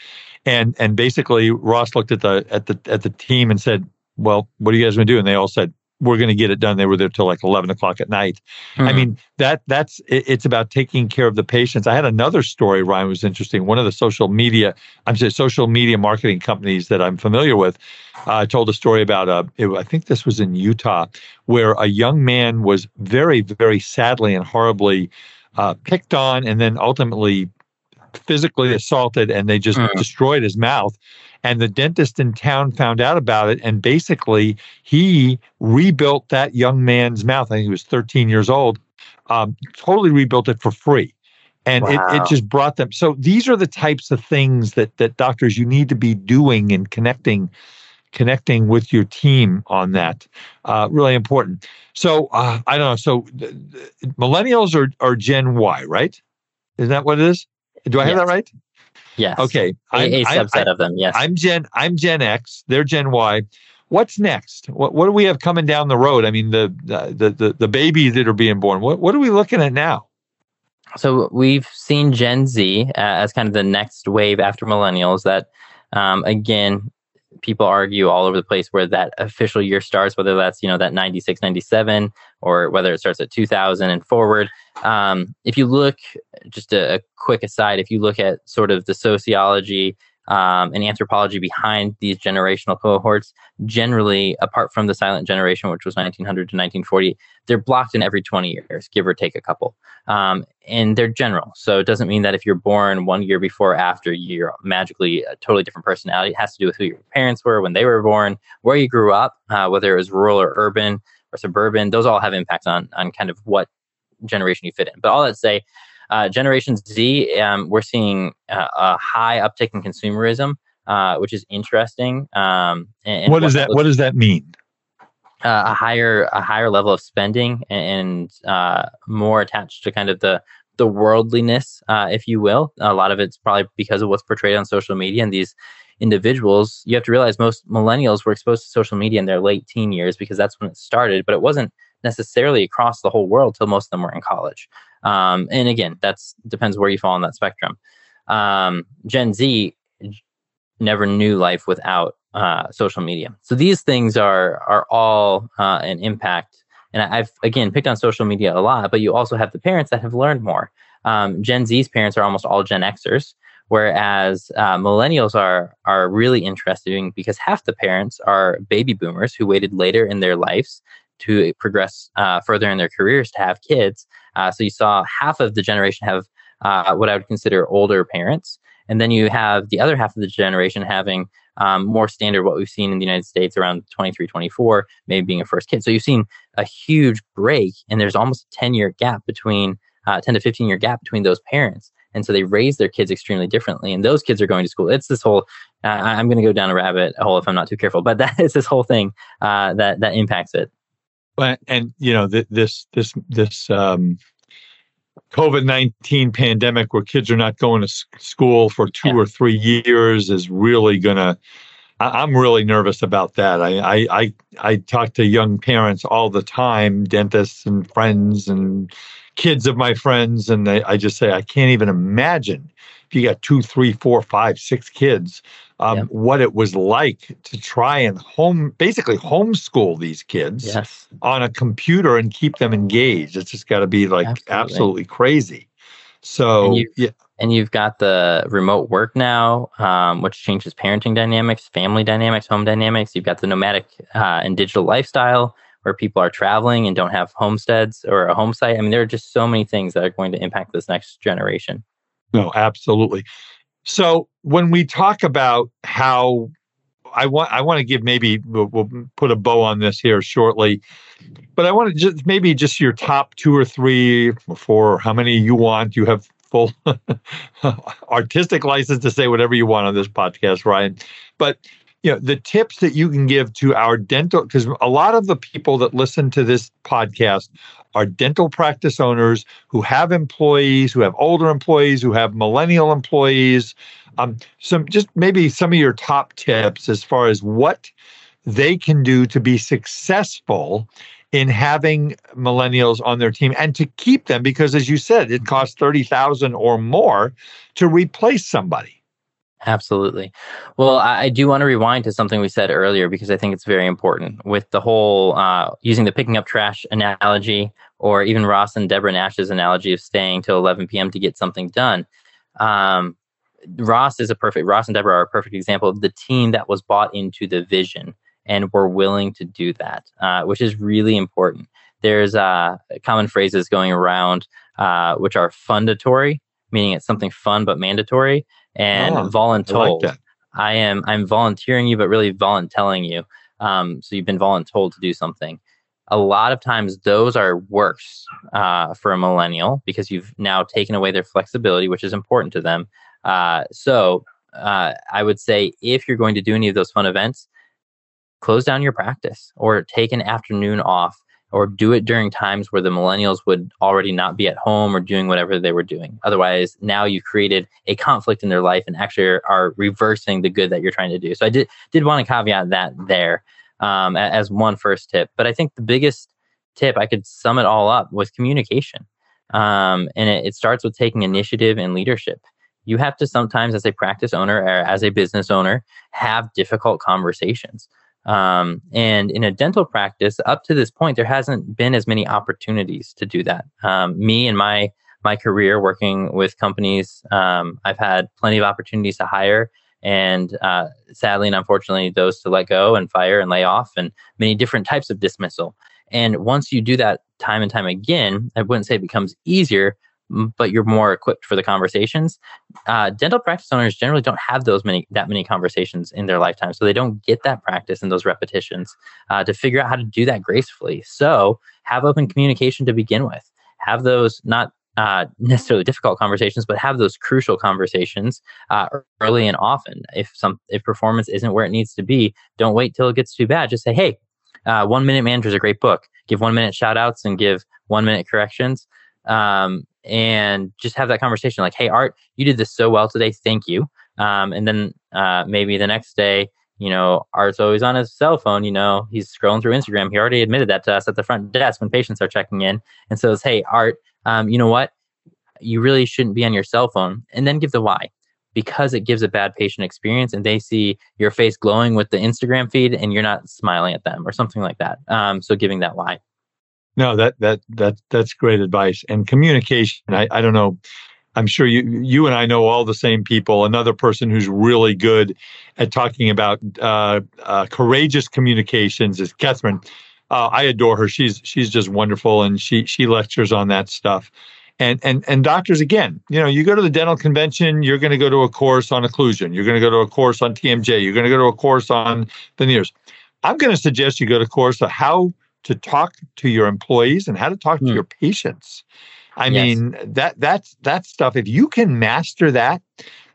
And and basically Ross looked at the at the at the team and said, Well, what are you guys gonna do? And they all said, we're going to get it done. They were there till like 11 o'clock at night. Mm-hmm. I mean, that that's it, it's about taking care of the patients. I had another story, Ryan, was interesting. One of the social media, I'm saying social media marketing companies that I'm familiar with, uh, told a story about, uh, it, I think this was in Utah, where a young man was very, very sadly and horribly uh, picked on and then ultimately physically assaulted and they just mm-hmm. destroyed his mouth and the dentist in town found out about it. And basically, he rebuilt that young man's mouth. I think he was 13 years old, um, totally rebuilt it for free. And wow. it, it just brought them. So these are the types of things that that doctors you need to be doing and connecting connecting with your team on that. Uh, really important. So uh, I don't know. So millennials are, are Gen Y, right? Is that what it is? Do I have that right? Yes. Okay. I'm, a, subset I, of them. Yes. I'm Gen. I'm Gen X. They're Gen Y. What's next? What What do we have coming down the road? I mean, the the the, the babies that are being born. What What are we looking at now? So we've seen Gen Z uh, as kind of the next wave after millennials. That um, again, people argue all over the place where that official year starts, whether that's, you know, that 96, 97, or whether it starts at 2000 and forward. Um, if you look, just a, a, quick aside, if you look at sort of the sociology um, and anthropology behind these generational cohorts, generally, apart from the silent generation, which was 1900 to 1940, they're blocked in every 20 years, give or take a couple. Um, and they're general. So it doesn't mean that if you're born one year before or after, you're magically a totally different personality. It has to do with who your parents were when they were born, where you grew up, uh, whether it was rural or urban or suburban. Those all have impacts on, on kind of what generation you fit in. But all that say, uh, Generation Z, um, we're seeing uh, a high uptick in consumerism, uh, which is interesting. Um, and, what does that What does that mean? Uh, a higher a higher level of spending and uh, more attached to kind of the the worldliness, uh, if you will. A lot of it's probably because of what's portrayed on social media and these individuals. You have to realize most millennials were exposed to social media in their late teen years because that's when it started, but it wasn't necessarily across the whole world till most of them were in college. Um, and again, that's depends where you fall on that spectrum. Um, Gen Z never knew life without uh, social media. So these things are are all uh, an impact. And I've again picked on social media a lot, but you also have the parents that have learned more. Um, Gen Z's parents are almost all Gen Xers, whereas uh, millennials are are really interesting because half the parents are baby boomers who waited later in their lives to progress uh, further in their careers to have kids. Uh, so you saw half of the generation have uh, what I would consider older parents. And then you have the other half of the generation having um, more standard what we've seen in the United States around 23, 24, maybe being a first kid. So you've seen a huge break, and there's almost a 10 year gap between, uh, 10 to 15 year gap between those parents. And so they raise their kids extremely differently. And those kids are going to school. It's this whole, uh, I'm going to go down a rabbit hole if I'm not too careful, but [laughs] that is this whole thing uh, that, that impacts it. But and you know th- this this this um, COVID nineteen pandemic, where kids are not going to school for two yeah. or three years, is really gonna. I, I'm really nervous about that. I, I I I talk to young parents all the time, dentists and friends and kids of my friends, and they, I just say I can't even imagine if you got two, three, four, five, six kids um, yep. what it was like to try and home basically homeschool these kids yes. on a computer and keep them engaged. It's just got to be like absolutely. absolutely. crazy. So and yeah. and you've got the remote work now, um, which changes parenting dynamics, family dynamics, home dynamics. You've got the nomadic uh, and digital lifestyle where people are traveling and don't have homesteads or a home site. I mean, there are just so many things that are going to impact this next generation. No, absolutely. So when we talk about how I want I want to give maybe we'll, we'll, put a bow on this here shortly, but I want to just maybe just your top two or three or four, how many you want. You have full [laughs] artistic license to say whatever you want on this podcast, Ryan. But you know the tips that you can give to our dental because a lot of the people that listen to this podcast are dental practice owners who have employees who have older employees who have millennial employees. Um, some just maybe some of your top tips as far as what they can do to be successful in having millennials on their team and to keep them because as you said it costs 30,000 or more to replace somebody Absolutely. Well, I, do want to rewind to something we said earlier because I think it's very important with the whole uh, using the picking up trash analogy, or even Ross and Deborah Nash's analogy of staying till 11 p.m. to get something done. Um, Ross is a perfect. Ross and Deborah are a perfect example of the team that was bought into the vision and were willing to do that, uh, which is really important. There's uh, common phrases going around uh, which are fundatory, meaning it's something fun but mandatory, and oh, voluntold. I, like I, am I'm volunteering you, but really voluntelling you. Um, so you've been voluntold to do something. A lot of times, those are worse uh, for a millennial because you've now taken away their flexibility, which is important to them. Uh, so uh, I would say if you're going to do any of those fun events, close down your practice or take an afternoon off or do it during times where the millennials would already not be at home or doing whatever they were doing. Otherwise, now you've created a conflict in their life and actually are, are reversing the good that you're trying to do. So I did did want to caveat that there um, as one first tip. But I think the biggest tip I could sum it all up with communication, um, and it, it starts with taking initiative and leadership. You have to sometimes, as a practice owner or as a business owner, have difficult conversations. Um, and in a dental practice, up to this point, there hasn't been as many opportunities to do that. Um, me and my my career working with companies, um, I've had plenty of opportunities to hire, and uh, sadly and unfortunately, those to let go and fire and lay off, and many different types of dismissal. And once you do that time and time again, I wouldn't say it becomes easier, but you're more equipped for the conversations. Uh, dental practice owners generally don't have those many that many conversations in their lifetime, so they don't get that practice and those repetitions uh, to figure out how to do that gracefully. So have open communication to begin with. Have those not uh, necessarily difficult conversations, but have those crucial conversations uh, early and often. If some if performance isn't where it needs to be, don't wait till it gets too bad. Just say, hey. Uh, one minute manager is a great book. Give one minute shout outs and give one minute corrections. Um, and just have that conversation like, hey, Art, you did this so well today. Thank you. Um, and then uh, maybe the next day, you know, Art's always on his cell phone. You know, he's scrolling through Instagram. He already admitted that to us at the front desk when patients are checking in and says, hey, Art, um, you know what? You really shouldn't be on your cell phone. And then give the why because it gives a bad patient experience and they see your face glowing with the Instagram feed and you're not smiling at them or something like that. Um, so giving that why. No, that that that that's great advice. And communication. I, I don't know. I'm sure you you and I know all the same people. Another person who's really good at talking about uh, uh, courageous communications is Catherine. Uh, I adore her. She's she's just wonderful, and she she lectures on that stuff. And and and doctors again, you know, you go to the dental convention, you're going to go to a course on occlusion. You're going to go to a course on TMJ. You're going to go to a course on veneers. I'm going to suggest you go to a course on how to talk to your employees and how to talk mm. to hmm. your patients. I yes. mean that that's that stuff. If you can master that,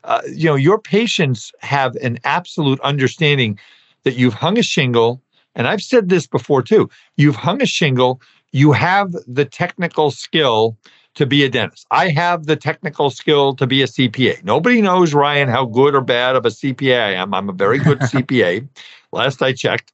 uh, you know your patients have an absolute understanding that you've hung a shingle. And I've said this before too. You've hung a shingle. You have the technical skill to be a dentist. I have the technical skill to be a CPA. Nobody knows, Ryan, how good or bad of a CPA I am. I'm a very good [laughs] CPA. Last I checked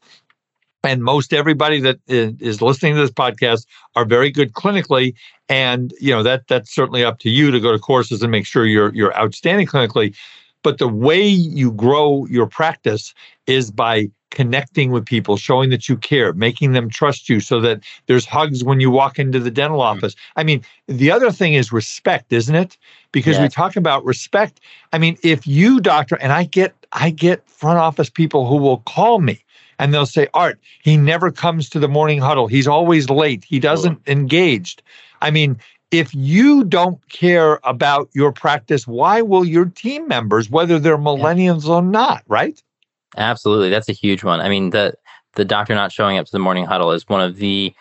and most everybody that is listening to this podcast are very good clinically and you know that that's certainly up to you to go to courses and make sure you're you're outstanding clinically but the way you grow your practice is by connecting with people, showing that you care, making them trust you so that there's hugs when you walk into the dental mm-hmm. office. I mean, the other thing is respect, isn't it? Because we talk about respect. I mean, if you doctor and I get I get front office people who will call me and they'll say, "Art, he never comes to the morning huddle. He's always late. He doesn't oh. engaged." I mean, if you don't care about your practice, why will your team members, whether they're millennials yeah. or not, right? Absolutely. That's a huge one. I mean, the the doctor not showing up to the morning huddle is one of the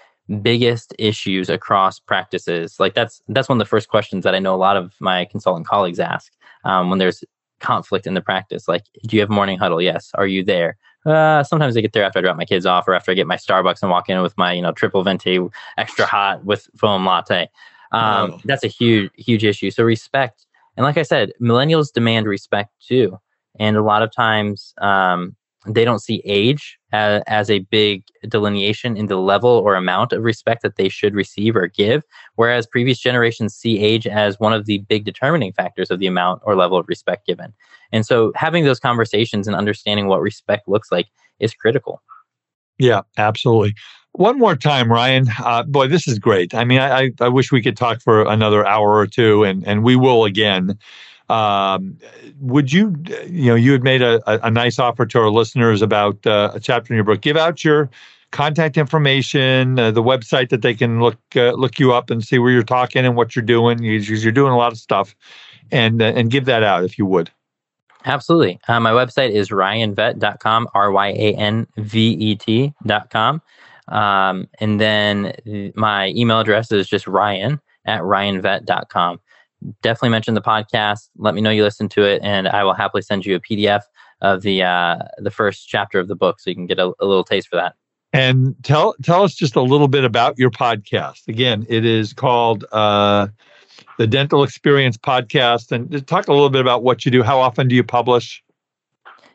biggest issues across practices. Like that's that's one of the first questions that I know a lot of my consultant colleagues ask um, when there's conflict in the practice. Like, do you have morning huddle? Yes. Are you there? Uh, sometimes I get there after I drop my kids off or after I get my Starbucks and walk in with my, you know, triple venti extra hot with foam latte. Um, oh. That's a huge, huge issue. So respect, and like I said, millennials demand respect too, and a lot of times um, they don't see age as, as, a big delineation in the level or amount of respect that they should receive or give, whereas previous generations see age as one of the big determining factors of the amount or level of respect given. And so having those conversations and understanding what respect looks like is critical. Yeah, absolutely. One more time, Ryan. Uh, boy, this is great. I mean, I, I wish we could talk for another hour or two, and, and we will again. Um, would you, you know, you had made a, a nice offer to our listeners about uh, a chapter in your book. Give out your contact information, uh, the website that they can look uh, look you up and see where you're talking and what you're doing. Because you're doing a lot of stuff, and uh, and give that out if you would. Absolutely. Uh, my website is ryanvet.com, R Y A N V E T.com. Um, and then my email address is just ryan at ryanvet.com. Definitely mention the podcast. Let me know you listen to it, and I will happily send you a PDF of the uh, the first chapter of the book, so you can get a, a little taste for that. And tell tell us just a little bit about your podcast. Again, it is called uh, the Dental Experience Podcast, and talk a little bit about what you do. How often do you publish?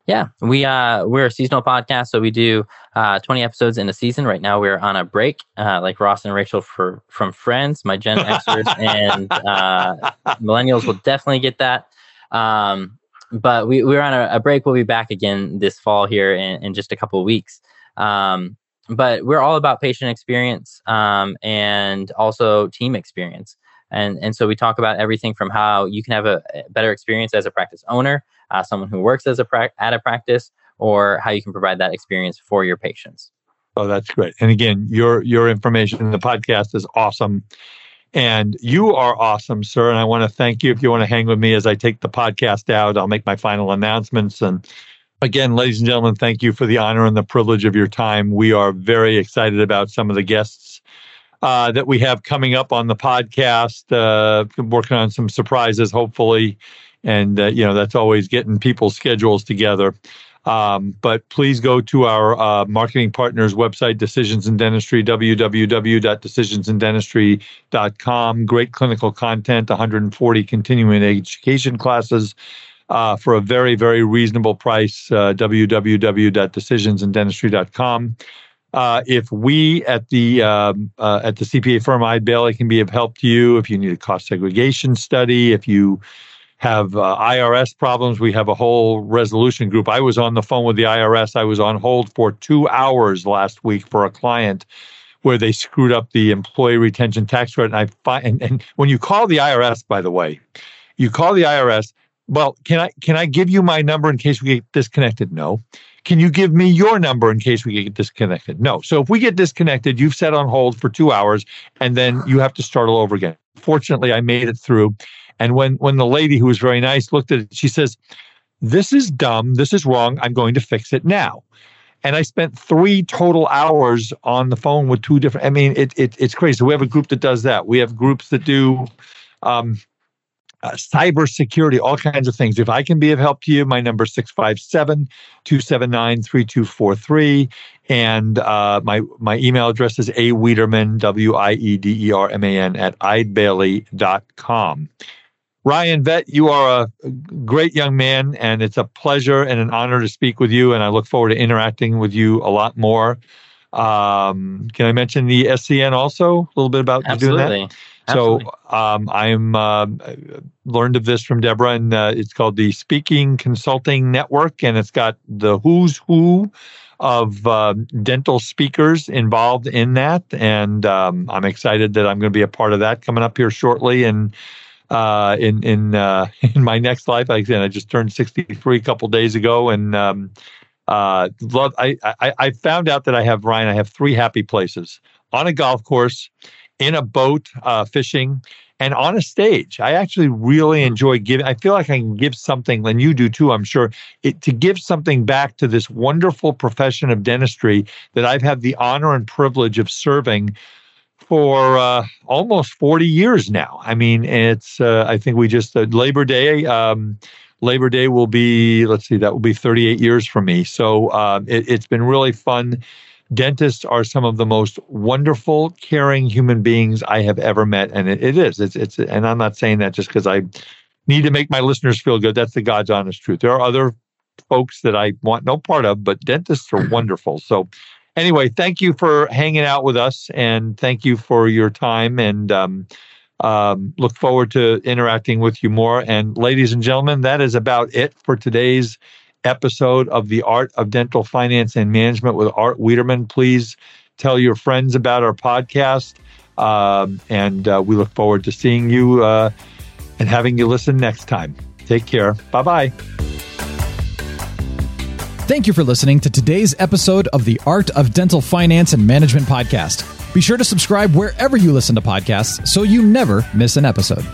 Yeah, we uh we're a seasonal podcast, so we do uh 20 episodes in a season. Right now, we're on a break, uh, like Ross and Rachel for from Friends. My Gen Xers [laughs] and uh, millennials will definitely get that. Um, but we we're on a, a, break. We'll be back again this fall here in, in just a couple of weeks. Um, but we're all about patient experience um, and also team experience. And, and so we talk about everything from how you can have a better experience as a practice owner uh, someone who works as a pra- at a practice, or how you can provide that experience for your patients. Oh, that's great. And again, your your information in the podcast is awesome. And you are awesome, sir. And I want to thank you. If you want to hang with me as I take the podcast out, I'll make my final announcements. And again, ladies and gentlemen, thank you for the honor and the privilege of your time. We are very excited about some of the guests uh, that we have coming up on the podcast, uh, working on some surprises, hopefully and uh, you know that's always getting people's schedules together. Um, but please go to our uh, marketing partners website, Decisions in Dentistry, www.decisionsinDentistry.com. Great clinical content, 140 continuing education classes uh, for a very, very reasonable price, uh, www.decisionsinDentistry.com. Uh, if we at the um, uh, at the CPA firm Eide Bailly can be of help to you, if you need a cost segregation study, if you have uh, IRS problems. We have a whole resolution group. I was on the phone with the IRS. I was on hold for two hours last week for a client where they screwed up the employee retention tax credit. And I find, and, and when you call the IRS, by the way, you call the IRS. Well, can I can I give you my number in case we get disconnected? No. Can you give me your number in case we get disconnected? No. So if we get disconnected, you've set on hold for two hours, and then you have to start all over again. Fortunately, I made it through and when when the lady who was very nice looked at it, she says, "This is dumb. This is wrong. I'm going to fix it now." And I spent three total hours on the phone with two different. I mean, it, it it's crazy. We have a group that does that. We have groups that do um, uh, cyber security, all kinds of things. If I can be of help to you, my number is 657 279 3243. And uh, my, my email address is a Wiederman, W I E D E R M A N, at eidebailly.com. Ryan Vet, you are a great young man, and it's a pleasure and an honor to speak with you. And I look forward to interacting with you a lot more. Um, can I mention the SCN also? A little bit about Absolutely. doing that? Absolutely. So um, I'm uh, learned of this from Deborah, and uh, it's called the Speaking Consulting Network, and it's got the who's who of uh, dental speakers involved in that, and um, I'm excited that I'm going to be a part of that coming up here shortly, and. Uh, in in uh, [laughs] in my next life, like I said, I just turned 63 a couple days ago, and um, uh, love. I, I I found out that I have Ryan. I have three happy places on a golf course, in a boat uh, fishing, and on a stage. I actually really enjoy giving. I feel like I can give something, and you do too. I'm sure it, to give something back to this wonderful profession of dentistry that I've had the honor and privilege of serving for uh, almost 40 years now. I mean, it's, uh, I think we just, uh, Labor Day, um, Labor Day will be, let's see, that will be 38 years for me. So uh, it, it's been really fun. Dentists are some of the most wonderful, caring human beings I have ever met, and it, it is. It's it's. And I'm not saying that just because I need to make my listeners feel good. That's the God's honest truth. There are other folks that I want no part of, but dentists are wonderful. So anyway, thank you for hanging out with us and thank you for your time and um, um, look forward to interacting with you more. And ladies and gentlemen, that is about it for today's episode of the Art of Dental Finance and Management with Art Wiederman. Please tell your friends about our podcast. Um, and uh, we look forward to seeing you uh, and having you listen next time. Take care. Bye bye. Thank you for listening to today's episode of the Art of Dental Finance and Management podcast. Be sure to subscribe wherever you listen to podcasts so you never miss an episode.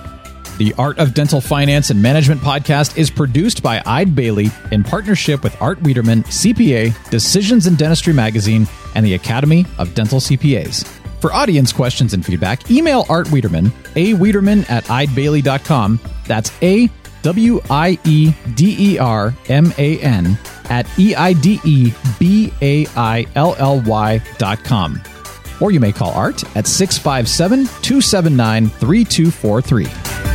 The Art of Dental Finance and Management podcast is produced by Eide Bailly in partnership with Art Wiederman, CPA, Decisions in Dentistry Magazine, and the Academy of Dental CPAs. For audience questions and feedback, email Art Wiederman, a Wiederman at eidebailly.com. That's A W I E D E R M A N at E I D E B A I L L Y dot com. Or you may call Art at 657 279 3243.